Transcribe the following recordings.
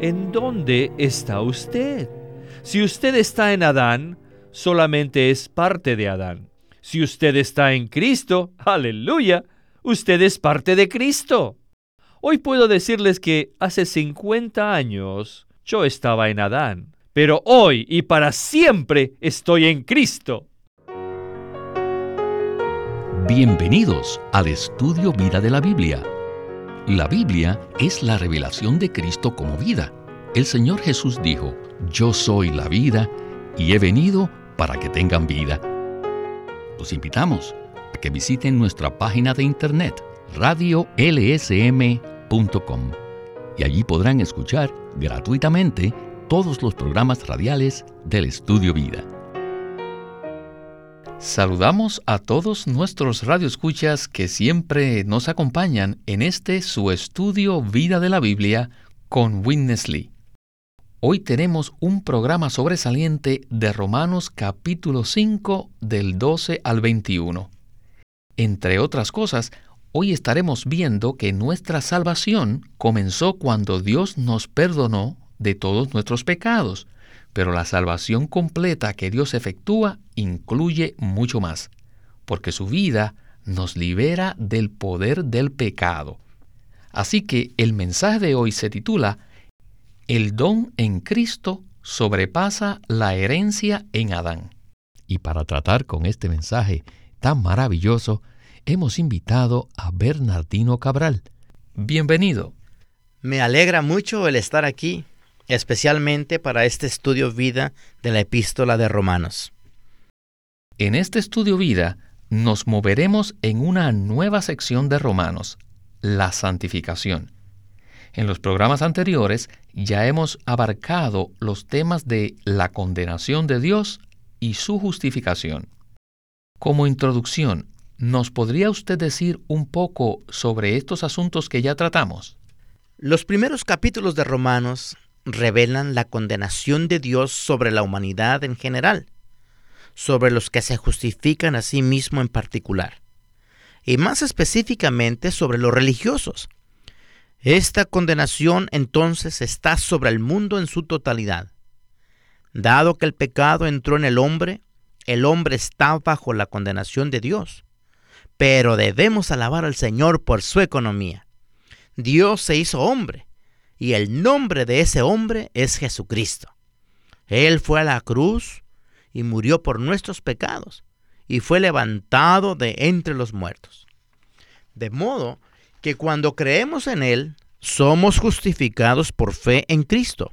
¿en dónde está usted? Si usted está en Adán, solamente es parte de Adán. Si usted está en Cristo, aleluya, usted es parte de Cristo. Hoy puedo decirles que hace 50 años yo estaba en Adán, pero hoy y para siempre estoy en Cristo. Bienvenidos al estudio Vida de la Biblia. La Biblia es la revelación de Cristo como vida. El Señor Jesús dijo, yo soy la vida y he venido para que tengan vida. Los invitamos a que visiten nuestra página de internet radiolsm.com y allí podrán escuchar gratuitamente todos los programas radiales del Estudio Vida. Saludamos a todos nuestros radioescuchas que siempre nos acompañan en este su estudio Vida de la Biblia con Witness Lee. Hoy tenemos un programa sobresaliente de Romanos capítulo 5 del 12 al 21. Entre otras cosas, Hoy estaremos viendo que nuestra salvación comenzó cuando Dios nos perdonó de todos nuestros pecados, pero la salvación completa que Dios efectúa incluye mucho más, porque su vida nos libera del poder del pecado. Así que el mensaje de hoy se titula El don en Cristo sobrepasa la herencia en Adán. Y para tratar con este mensaje tan maravilloso, hemos invitado a Bernardino Cabral. Bienvenido. Me alegra mucho el estar aquí, especialmente para este estudio vida de la epístola de Romanos. En este estudio vida nos moveremos en una nueva sección de Romanos, la santificación. En los programas anteriores ya hemos abarcado los temas de la condenación de Dios y su justificación. Como introducción, ¿Nos podría usted decir un poco sobre estos asuntos que ya tratamos? Los primeros capítulos de Romanos revelan la condenación de Dios sobre la humanidad en general, sobre los que se justifican a sí mismo en particular, y más específicamente sobre los religiosos. Esta condenación entonces está sobre el mundo en su totalidad. Dado que el pecado entró en el hombre, el hombre está bajo la condenación de Dios pero debemos alabar al Señor por su economía. Dios se hizo hombre, y el nombre de ese hombre es Jesucristo. Él fue a la cruz y murió por nuestros pecados, y fue levantado de entre los muertos. De modo que cuando creemos en Él, somos justificados por fe en Cristo.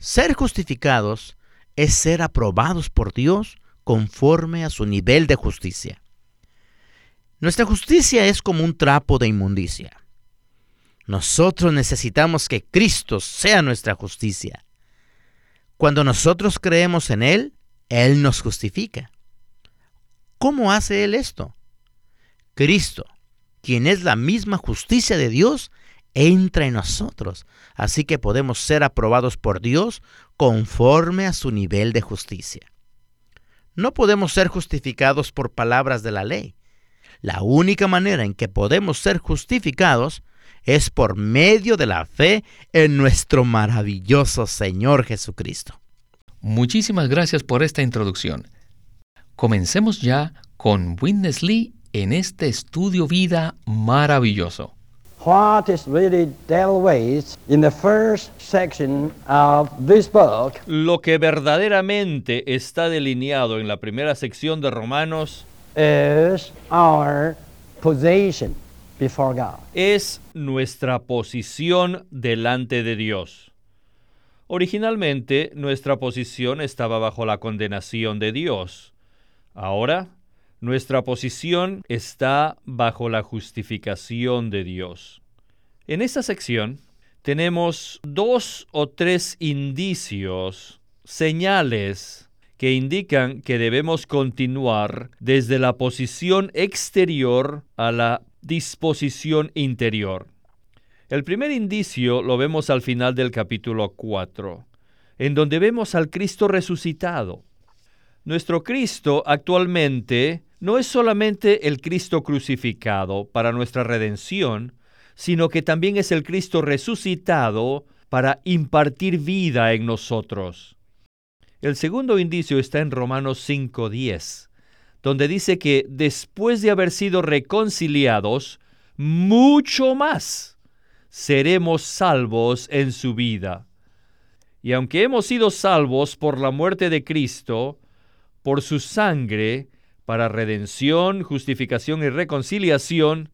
Ser justificados es ser aprobados por Dios conforme a su nivel de justicia. Nuestra justicia es como un trapo de inmundicia. Nosotros necesitamos que Cristo sea nuestra justicia. Cuando nosotros creemos en Él, Él nos justifica. ¿Cómo hace Él esto? Cristo, quien es la misma justicia de Dios, entra en nosotros, así que podemos ser aprobados por Dios conforme a su nivel de justicia. No podemos ser justificados por palabras de la ley, la única manera en que podemos ser justificados es por medio de la fe en nuestro maravilloso Señor Jesucristo. Muchísimas gracias por esta introducción. Comencemos ya con Witness Lee en este estudio vida maravilloso. Lo que verdaderamente está delineado en la primera sección de Romanos es nuestra posición delante de Dios. Originalmente nuestra posición estaba bajo la condenación de Dios. Ahora nuestra posición está bajo la justificación de Dios. En esta sección tenemos dos o tres indicios, señales que indican que debemos continuar desde la posición exterior a la disposición interior. El primer indicio lo vemos al final del capítulo 4, en donde vemos al Cristo resucitado. Nuestro Cristo actualmente no es solamente el Cristo crucificado para nuestra redención, sino que también es el Cristo resucitado para impartir vida en nosotros. El segundo indicio está en Romanos 5.10, donde dice que después de haber sido reconciliados, mucho más seremos salvos en su vida. Y aunque hemos sido salvos por la muerte de Cristo, por su sangre, para redención, justificación y reconciliación,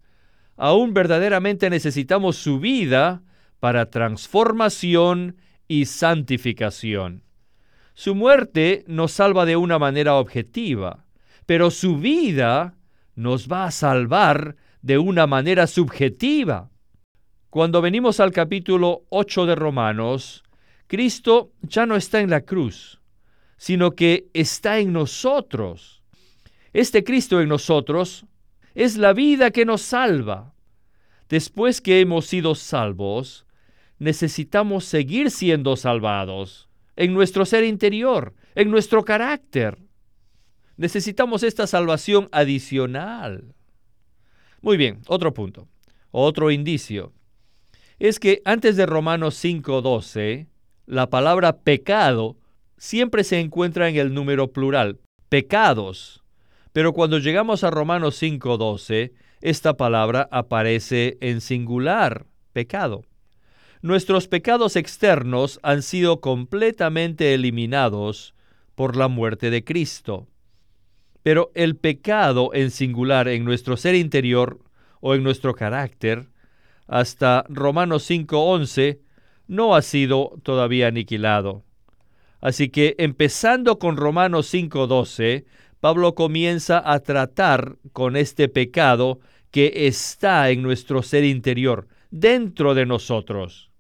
aún verdaderamente necesitamos su vida para transformación y santificación. Su muerte nos salva de una manera objetiva, pero su vida nos va a salvar de una manera subjetiva. Cuando venimos al capítulo 8 de Romanos, Cristo ya no está en la cruz, sino que está en nosotros. Este Cristo en nosotros es la vida que nos salva. Después que hemos sido salvos, necesitamos seguir siendo salvados en nuestro ser interior, en nuestro carácter. Necesitamos esta salvación adicional. Muy bien, otro punto, otro indicio es que antes de Romanos 5.12, la palabra pecado siempre se encuentra en el número plural, pecados. Pero cuando llegamos a Romanos 5.12, esta palabra aparece en singular, pecado. Nuestros pecados externos han sido completamente eliminados por la muerte de Cristo. Pero el pecado en singular en nuestro ser interior o en nuestro carácter hasta Romanos 5.11 no ha sido todavía aniquilado. Así que empezando con Romanos 5.12, Pablo comienza a tratar con este pecado que está en nuestro ser interior, dentro de nosotros.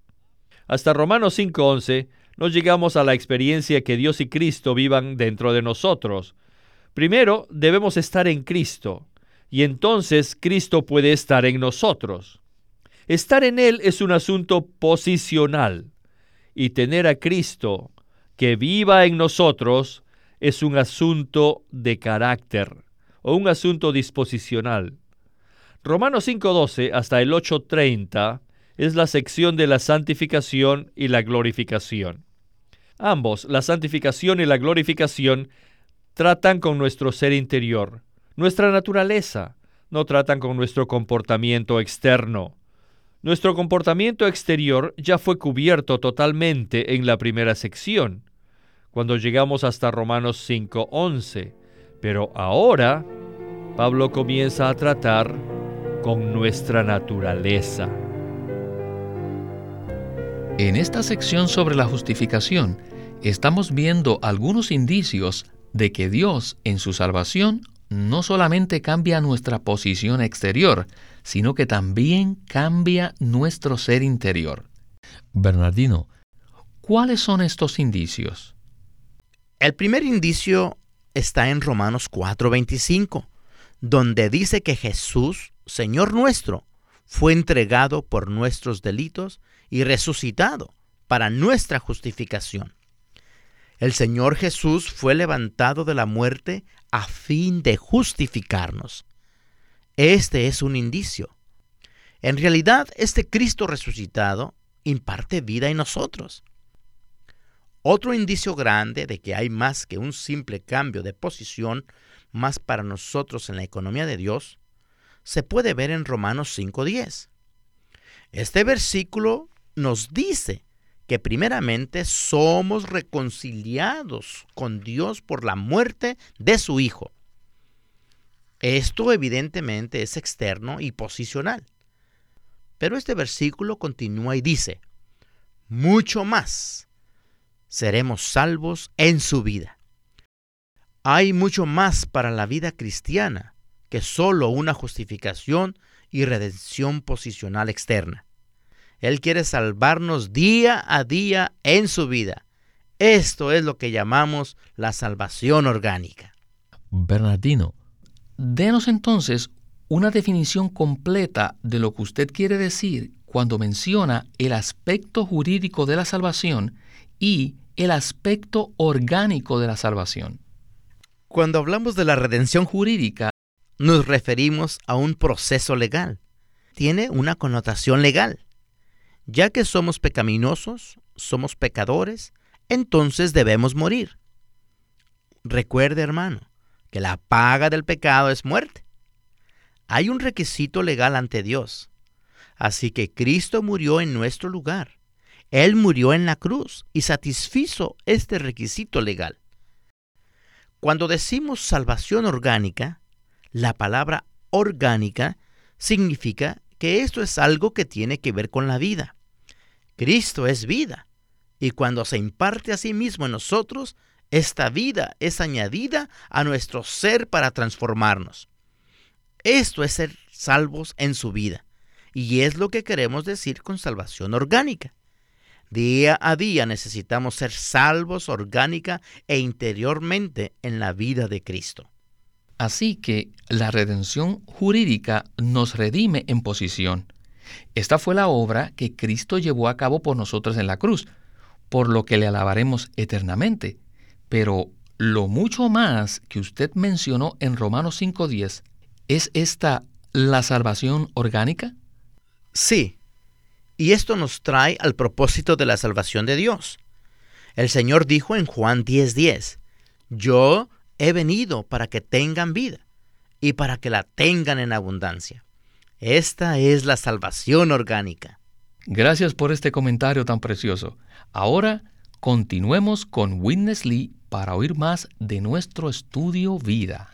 Hasta Romanos 5.11 nos llegamos a la experiencia que Dios y Cristo vivan dentro de nosotros. Primero debemos estar en Cristo, y entonces Cristo puede estar en nosotros. Estar en Él es un asunto posicional y tener a Cristo que viva en nosotros es un asunto de carácter o un asunto disposicional. Romanos 5.12 hasta el 8.30 es la sección de la santificación y la glorificación. Ambos, la santificación y la glorificación, tratan con nuestro ser interior, nuestra naturaleza, no tratan con nuestro comportamiento externo. Nuestro comportamiento exterior ya fue cubierto totalmente en la primera sección, cuando llegamos hasta Romanos 5.11, pero ahora Pablo comienza a tratar con nuestra naturaleza. En esta sección sobre la justificación, estamos viendo algunos indicios de que Dios en su salvación no solamente cambia nuestra posición exterior, sino que también cambia nuestro ser interior. Bernardino, ¿cuáles son estos indicios? El primer indicio está en Romanos 4:25, donde dice que Jesús, Señor nuestro, fue entregado por nuestros delitos y resucitado para nuestra justificación. El Señor Jesús fue levantado de la muerte a fin de justificarnos. Este es un indicio. En realidad, este Cristo resucitado imparte vida en nosotros. Otro indicio grande de que hay más que un simple cambio de posición más para nosotros en la economía de Dios se puede ver en Romanos 5.10. Este versículo nos dice que primeramente somos reconciliados con Dios por la muerte de su Hijo. Esto evidentemente es externo y posicional. Pero este versículo continúa y dice, mucho más seremos salvos en su vida. Hay mucho más para la vida cristiana que solo una justificación y redención posicional externa. Él quiere salvarnos día a día en su vida. Esto es lo que llamamos la salvación orgánica. Bernardino, denos entonces una definición completa de lo que usted quiere decir cuando menciona el aspecto jurídico de la salvación y el aspecto orgánico de la salvación. Cuando hablamos de la redención jurídica, nos referimos a un proceso legal. Tiene una connotación legal ya que somos pecaminosos, somos pecadores, entonces debemos morir. Recuerde, hermano, que la paga del pecado es muerte. Hay un requisito legal ante Dios. Así que Cristo murió en nuestro lugar. Él murió en la cruz y satisfizo este requisito legal. Cuando decimos salvación orgánica, la palabra orgánica significa que esto es algo que tiene que ver con la vida. Cristo es vida, y cuando se imparte a sí mismo en nosotros, esta vida es añadida a nuestro ser para transformarnos. Esto es ser salvos en su vida, y es lo que queremos decir con salvación orgánica. Día a día necesitamos ser salvos orgánica e interiormente en la vida de Cristo. Así que la redención jurídica nos redime en posición. Esta fue la obra que Cristo llevó a cabo por nosotros en la cruz, por lo que le alabaremos eternamente. Pero lo mucho más que usted mencionó en Romanos 5.10, ¿es esta la salvación orgánica? Sí, y esto nos trae al propósito de la salvación de Dios. El Señor dijo en Juan 10:10, yo he venido para que tengan vida y para que la tengan en abundancia. Esta es la salvación orgánica. Gracias por este comentario tan precioso. Ahora continuemos con Witness Lee para oír más de nuestro estudio vida.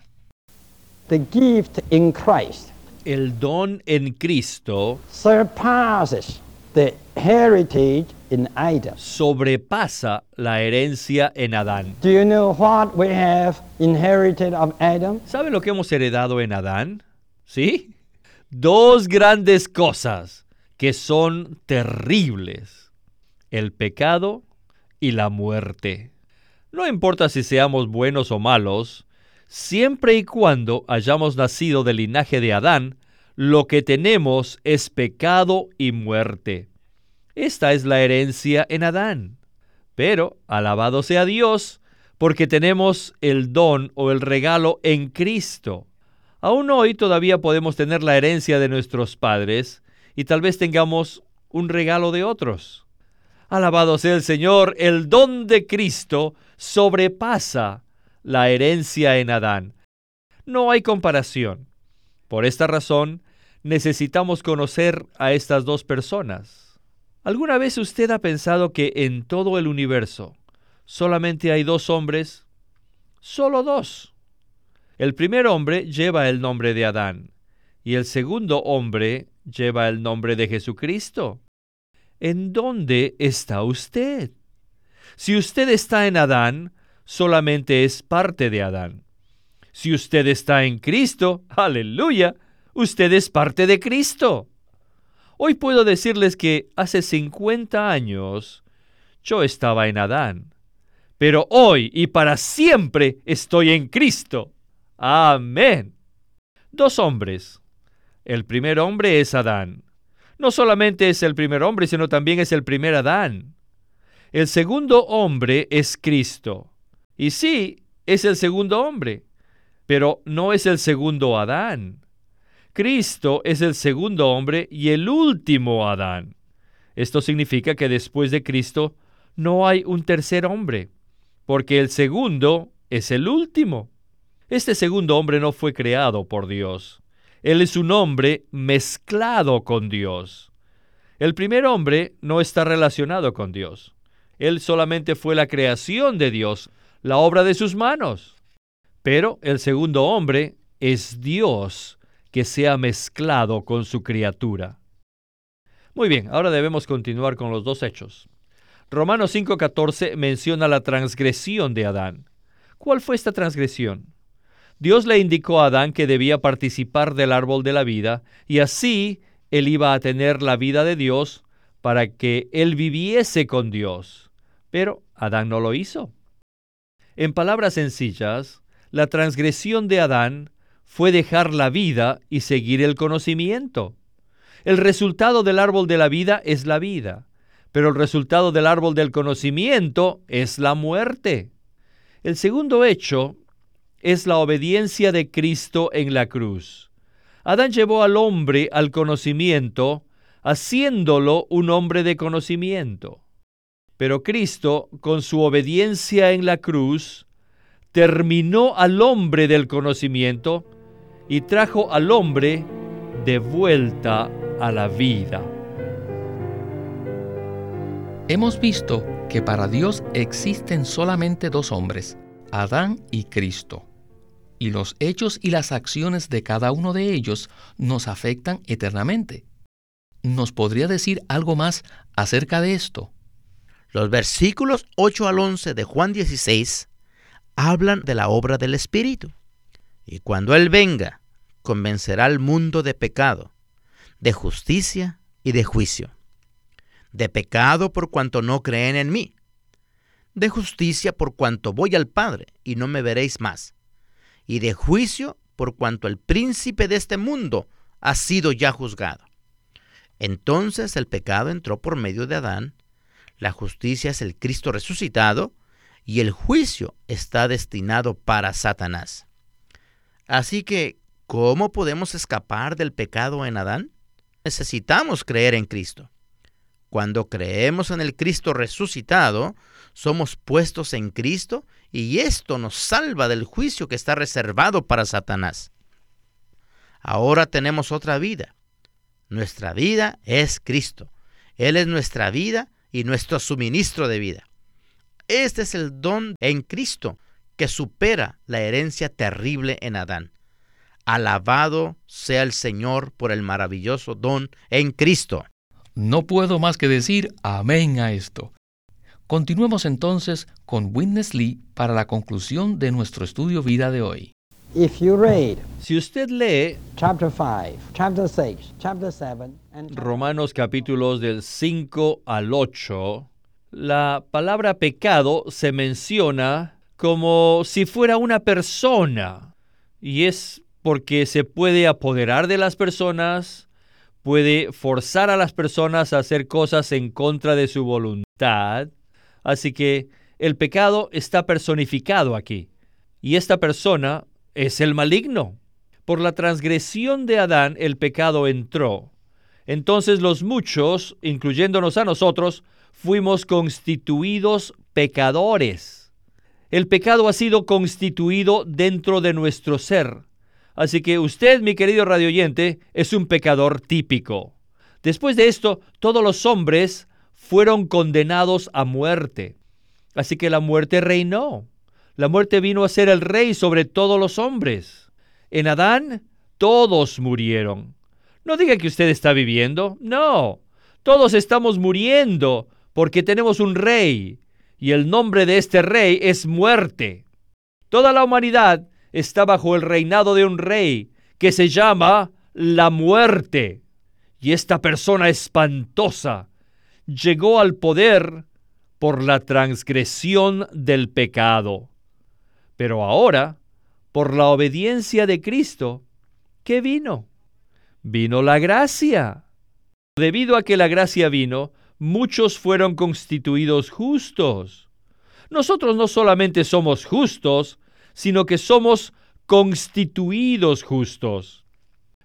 The gift in Christ El don en Cristo surpasses the heritage in Adam. sobrepasa la herencia en Adán. Do you know what we have inherited of Adam? ¿Sabe lo que hemos heredado en Adán? ¿Sí? Dos grandes cosas que son terribles. El pecado y la muerte. No importa si seamos buenos o malos, siempre y cuando hayamos nacido del linaje de Adán, lo que tenemos es pecado y muerte. Esta es la herencia en Adán. Pero, alabado sea Dios, porque tenemos el don o el regalo en Cristo. Aún hoy todavía podemos tener la herencia de nuestros padres y tal vez tengamos un regalo de otros. Alabado sea el Señor, el don de Cristo sobrepasa la herencia en Adán. No hay comparación. Por esta razón, necesitamos conocer a estas dos personas. ¿Alguna vez usted ha pensado que en todo el universo solamente hay dos hombres? Solo dos. El primer hombre lleva el nombre de Adán y el segundo hombre lleva el nombre de Jesucristo. ¿En dónde está usted? Si usted está en Adán, solamente es parte de Adán. Si usted está en Cristo, aleluya, usted es parte de Cristo. Hoy puedo decirles que hace 50 años yo estaba en Adán, pero hoy y para siempre estoy en Cristo. Amén. Dos hombres. El primer hombre es Adán. No solamente es el primer hombre, sino también es el primer Adán. El segundo hombre es Cristo. Y sí, es el segundo hombre, pero no es el segundo Adán. Cristo es el segundo hombre y el último Adán. Esto significa que después de Cristo no hay un tercer hombre, porque el segundo es el último. Este segundo hombre no fue creado por Dios. Él es un hombre mezclado con Dios. El primer hombre no está relacionado con Dios. Él solamente fue la creación de Dios, la obra de sus manos. Pero el segundo hombre es Dios que se ha mezclado con su criatura. Muy bien, ahora debemos continuar con los dos hechos. Romanos 5:14 menciona la transgresión de Adán. ¿Cuál fue esta transgresión? Dios le indicó a Adán que debía participar del árbol de la vida y así él iba a tener la vida de Dios para que él viviese con Dios. Pero Adán no lo hizo. En palabras sencillas, la transgresión de Adán fue dejar la vida y seguir el conocimiento. El resultado del árbol de la vida es la vida, pero el resultado del árbol del conocimiento es la muerte. El segundo hecho es la obediencia de Cristo en la cruz. Adán llevó al hombre al conocimiento haciéndolo un hombre de conocimiento. Pero Cristo, con su obediencia en la cruz, terminó al hombre del conocimiento y trajo al hombre de vuelta a la vida. Hemos visto que para Dios existen solamente dos hombres, Adán y Cristo. Y los hechos y las acciones de cada uno de ellos nos afectan eternamente. ¿Nos podría decir algo más acerca de esto? Los versículos 8 al 11 de Juan 16 hablan de la obra del Espíritu. Y cuando Él venga, convencerá al mundo de pecado, de justicia y de juicio de pecado por cuanto no creen en mí, de justicia por cuanto voy al Padre y no me veréis más, y de juicio por cuanto el príncipe de este mundo ha sido ya juzgado. Entonces el pecado entró por medio de Adán, la justicia es el Cristo resucitado, y el juicio está destinado para Satanás. Así que, ¿cómo podemos escapar del pecado en Adán? Necesitamos creer en Cristo. Cuando creemos en el Cristo resucitado, somos puestos en Cristo y esto nos salva del juicio que está reservado para Satanás. Ahora tenemos otra vida. Nuestra vida es Cristo. Él es nuestra vida y nuestro suministro de vida. Este es el don en Cristo que supera la herencia terrible en Adán. Alabado sea el Señor por el maravilloso don en Cristo. No puedo más que decir amén a esto. Continuemos entonces con Witness Lee para la conclusión de nuestro estudio vida de hoy. si usted lee chapter 5, chapter 6, chapter 7, Romanos capítulos del 5 al 8, la palabra pecado se menciona como si fuera una persona y es porque se puede apoderar de las personas, puede forzar a las personas a hacer cosas en contra de su voluntad. Así que el pecado está personificado aquí. Y esta persona es el maligno. Por la transgresión de Adán el pecado entró. Entonces los muchos, incluyéndonos a nosotros, fuimos constituidos pecadores. El pecado ha sido constituido dentro de nuestro ser. Así que usted, mi querido radioyente, es un pecador típico. Después de esto, todos los hombres fueron condenados a muerte. Así que la muerte reinó. La muerte vino a ser el rey sobre todos los hombres. En Adán, todos murieron. No diga que usted está viviendo. No, todos estamos muriendo porque tenemos un rey. Y el nombre de este rey es muerte. Toda la humanidad está bajo el reinado de un rey que se llama la muerte. Y esta persona espantosa llegó al poder por la transgresión del pecado. Pero ahora, por la obediencia de Cristo, ¿qué vino? Vino la gracia. Debido a que la gracia vino, muchos fueron constituidos justos. Nosotros no solamente somos justos, sino que somos constituidos justos.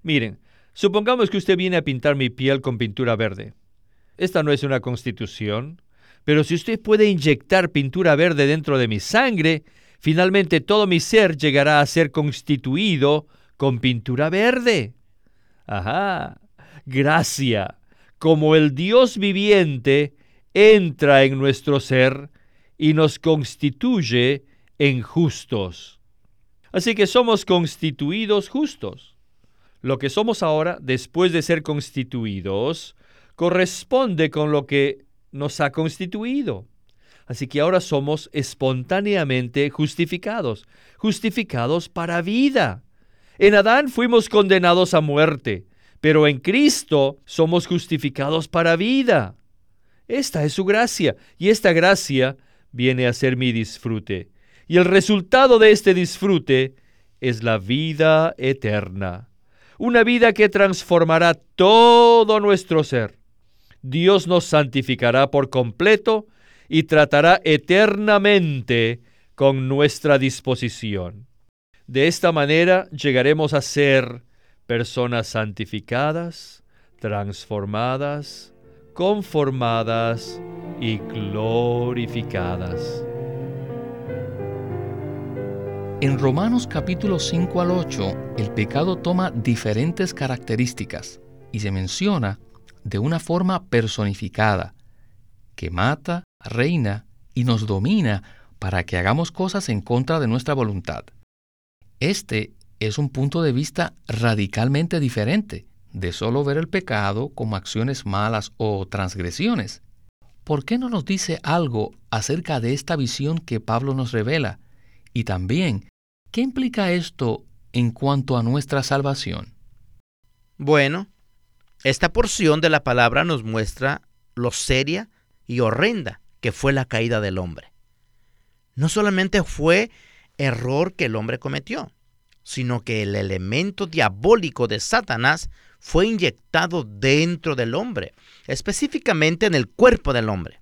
Miren, supongamos que usted viene a pintar mi piel con pintura verde. Esta no es una constitución, pero si usted puede inyectar pintura verde dentro de mi sangre, finalmente todo mi ser llegará a ser constituido con pintura verde. Ajá, gracia, como el Dios viviente entra en nuestro ser y nos constituye en justos. Así que somos constituidos justos. Lo que somos ahora, después de ser constituidos, corresponde con lo que nos ha constituido. Así que ahora somos espontáneamente justificados, justificados para vida. En Adán fuimos condenados a muerte, pero en Cristo somos justificados para vida. Esta es su gracia, y esta gracia viene a ser mi disfrute. Y el resultado de este disfrute es la vida eterna. Una vida que transformará todo nuestro ser. Dios nos santificará por completo y tratará eternamente con nuestra disposición. De esta manera llegaremos a ser personas santificadas, transformadas, conformadas y glorificadas. En Romanos capítulo 5 al 8, el pecado toma diferentes características y se menciona de una forma personificada, que mata, reina y nos domina para que hagamos cosas en contra de nuestra voluntad. Este es un punto de vista radicalmente diferente de solo ver el pecado como acciones malas o transgresiones. ¿Por qué no nos dice algo acerca de esta visión que Pablo nos revela? Y también, ¿qué implica esto en cuanto a nuestra salvación? Bueno, esta porción de la palabra nos muestra lo seria y horrenda que fue la caída del hombre. No solamente fue error que el hombre cometió, sino que el elemento diabólico de Satanás fue inyectado dentro del hombre, específicamente en el cuerpo del hombre.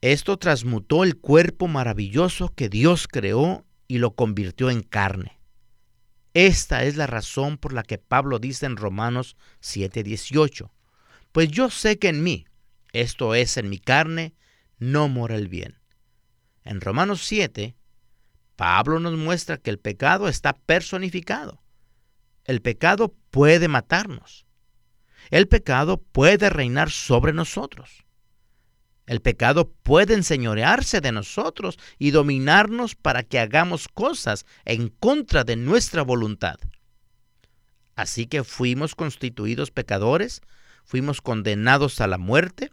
Esto transmutó el cuerpo maravilloso que Dios creó y lo convirtió en carne. Esta es la razón por la que Pablo dice en Romanos 7:18, pues yo sé que en mí, esto es en mi carne, no mora el bien. En Romanos 7, Pablo nos muestra que el pecado está personificado. El pecado puede matarnos. El pecado puede reinar sobre nosotros. El pecado puede enseñorearse de nosotros y dominarnos para que hagamos cosas en contra de nuestra voluntad. Así que fuimos constituidos pecadores, fuimos condenados a la muerte,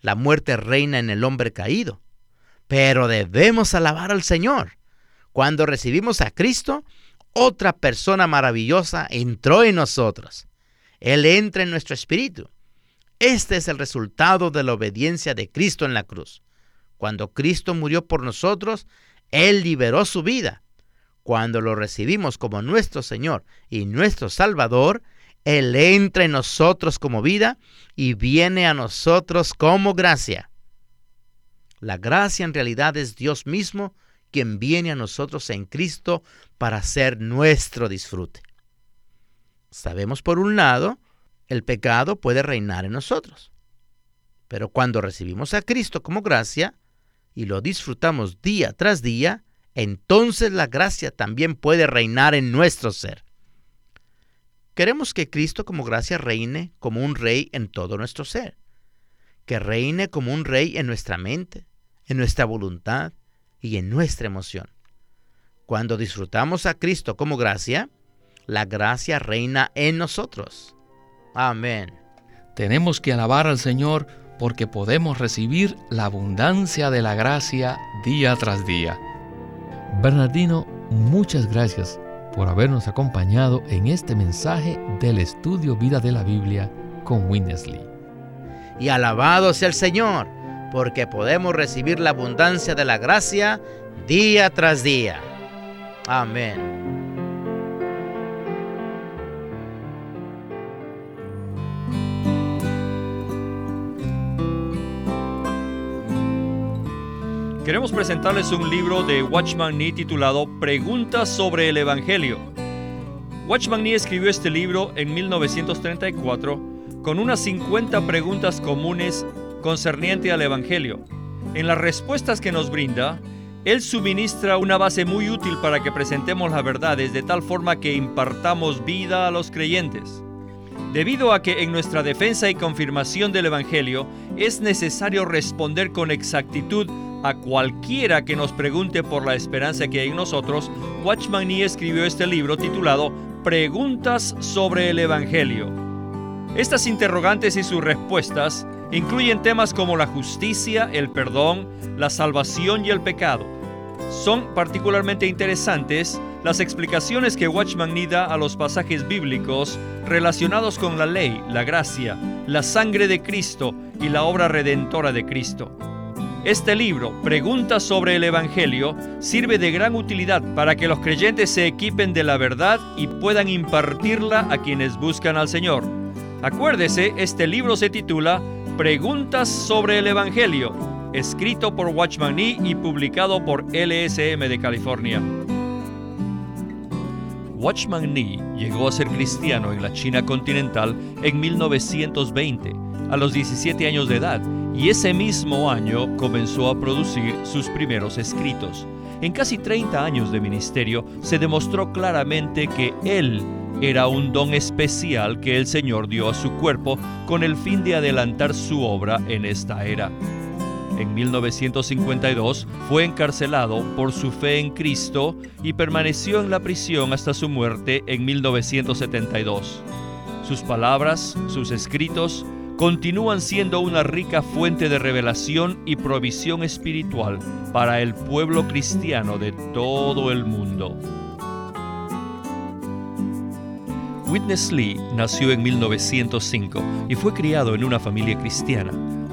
la muerte reina en el hombre caído. Pero debemos alabar al Señor cuando recibimos a Cristo, otra persona maravillosa entró en nosotros. Él entra en nuestro espíritu. Este es el resultado de la obediencia de Cristo en la cruz. Cuando Cristo murió por nosotros, Él liberó su vida. Cuando lo recibimos como nuestro Señor y nuestro Salvador, Él entra en nosotros como vida y viene a nosotros como gracia. La gracia en realidad es Dios mismo quien viene a nosotros en Cristo para ser nuestro disfrute. Sabemos por un lado, el pecado puede reinar en nosotros. Pero cuando recibimos a Cristo como gracia y lo disfrutamos día tras día, entonces la gracia también puede reinar en nuestro ser. Queremos que Cristo como gracia reine como un rey en todo nuestro ser, que reine como un rey en nuestra mente, en nuestra voluntad, y en nuestra emoción. Cuando disfrutamos a Cristo como gracia, la gracia reina en nosotros. Amén. Tenemos que alabar al Señor porque podemos recibir la abundancia de la gracia día tras día. Bernardino, muchas gracias por habernos acompañado en este mensaje del estudio Vida de la Biblia con Winnesley. Y alabado sea el Señor porque podemos recibir la abundancia de la gracia día tras día. Amén. Queremos presentarles un libro de Watchman Nee titulado Preguntas sobre el Evangelio. Watchman Nee escribió este libro en 1934 con unas 50 preguntas comunes concerniente al Evangelio. En las respuestas que nos brinda, Él suministra una base muy útil para que presentemos las verdades de tal forma que impartamos vida a los creyentes. Debido a que en nuestra defensa y confirmación del Evangelio es necesario responder con exactitud a cualquiera que nos pregunte por la esperanza que hay en nosotros, Watchman Nee escribió este libro titulado Preguntas sobre el Evangelio. Estas interrogantes y sus respuestas Incluyen temas como la justicia, el perdón, la salvación y el pecado. Son particularmente interesantes las explicaciones que Watchman Nee da a los pasajes bíblicos relacionados con la ley, la gracia, la sangre de Cristo y la obra redentora de Cristo. Este libro, Preguntas sobre el Evangelio, sirve de gran utilidad para que los creyentes se equipen de la verdad y puedan impartirla a quienes buscan al Señor. Acuérdese, este libro se titula Preguntas sobre el Evangelio, escrito por Watchman Nee y publicado por LSM de California. Watchman Nee llegó a ser cristiano en la China continental en 1920, a los 17 años de edad, y ese mismo año comenzó a producir sus primeros escritos. En casi 30 años de ministerio se demostró claramente que él era un don especial que el Señor dio a su cuerpo con el fin de adelantar su obra en esta era. En 1952 fue encarcelado por su fe en Cristo y permaneció en la prisión hasta su muerte en 1972. Sus palabras, sus escritos, continúan siendo una rica fuente de revelación y provisión espiritual para el pueblo cristiano de todo el mundo. Witness Lee nació en 1905 y fue criado en una familia cristiana.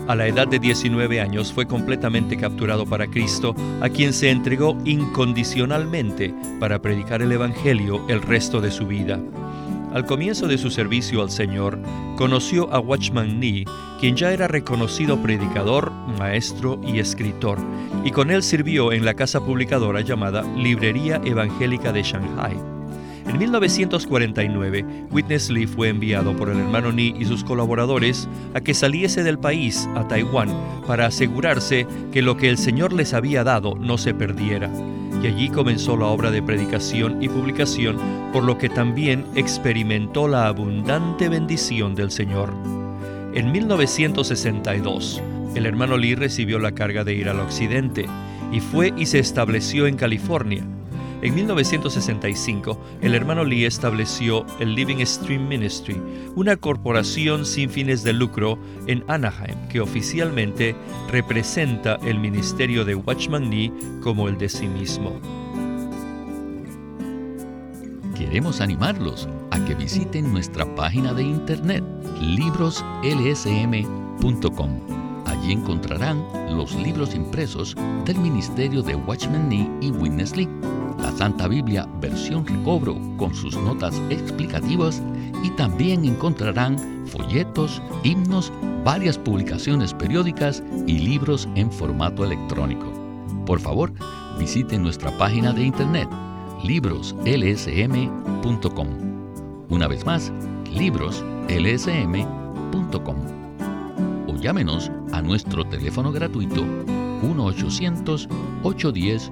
A la edad de 19 años fue completamente capturado para Cristo, a quien se entregó incondicionalmente para predicar el Evangelio el resto de su vida. Al comienzo de su servicio al Señor, conoció a Watchman Nee, quien ya era reconocido predicador, maestro y escritor, y con él sirvió en la casa publicadora llamada Librería Evangélica de Shanghai. En 1949, Witness Lee fue enviado por el hermano Ni y sus colaboradores a que saliese del país a Taiwán para asegurarse que lo que el Señor les había dado no se perdiera. Y allí comenzó la obra de predicación y publicación, por lo que también experimentó la abundante bendición del Señor. En 1962, el hermano Lee recibió la carga de ir al occidente y fue y se estableció en California en 1965, el hermano Lee estableció el Living Stream Ministry, una corporación sin fines de lucro en Anaheim que oficialmente representa el ministerio de Watchman Nee como el de sí mismo. Queremos animarlos a que visiten nuestra página de internet libroslsm.com. Allí encontrarán los libros impresos del ministerio de Watchman Nee y Witness Lee la Santa Biblia versión recobro con sus notas explicativas y también encontrarán folletos, himnos, varias publicaciones periódicas y libros en formato electrónico. Por favor, visite nuestra página de internet libroslsm.com. Una vez más, libroslsm.com. O llámenos a nuestro teléfono gratuito 1 800 810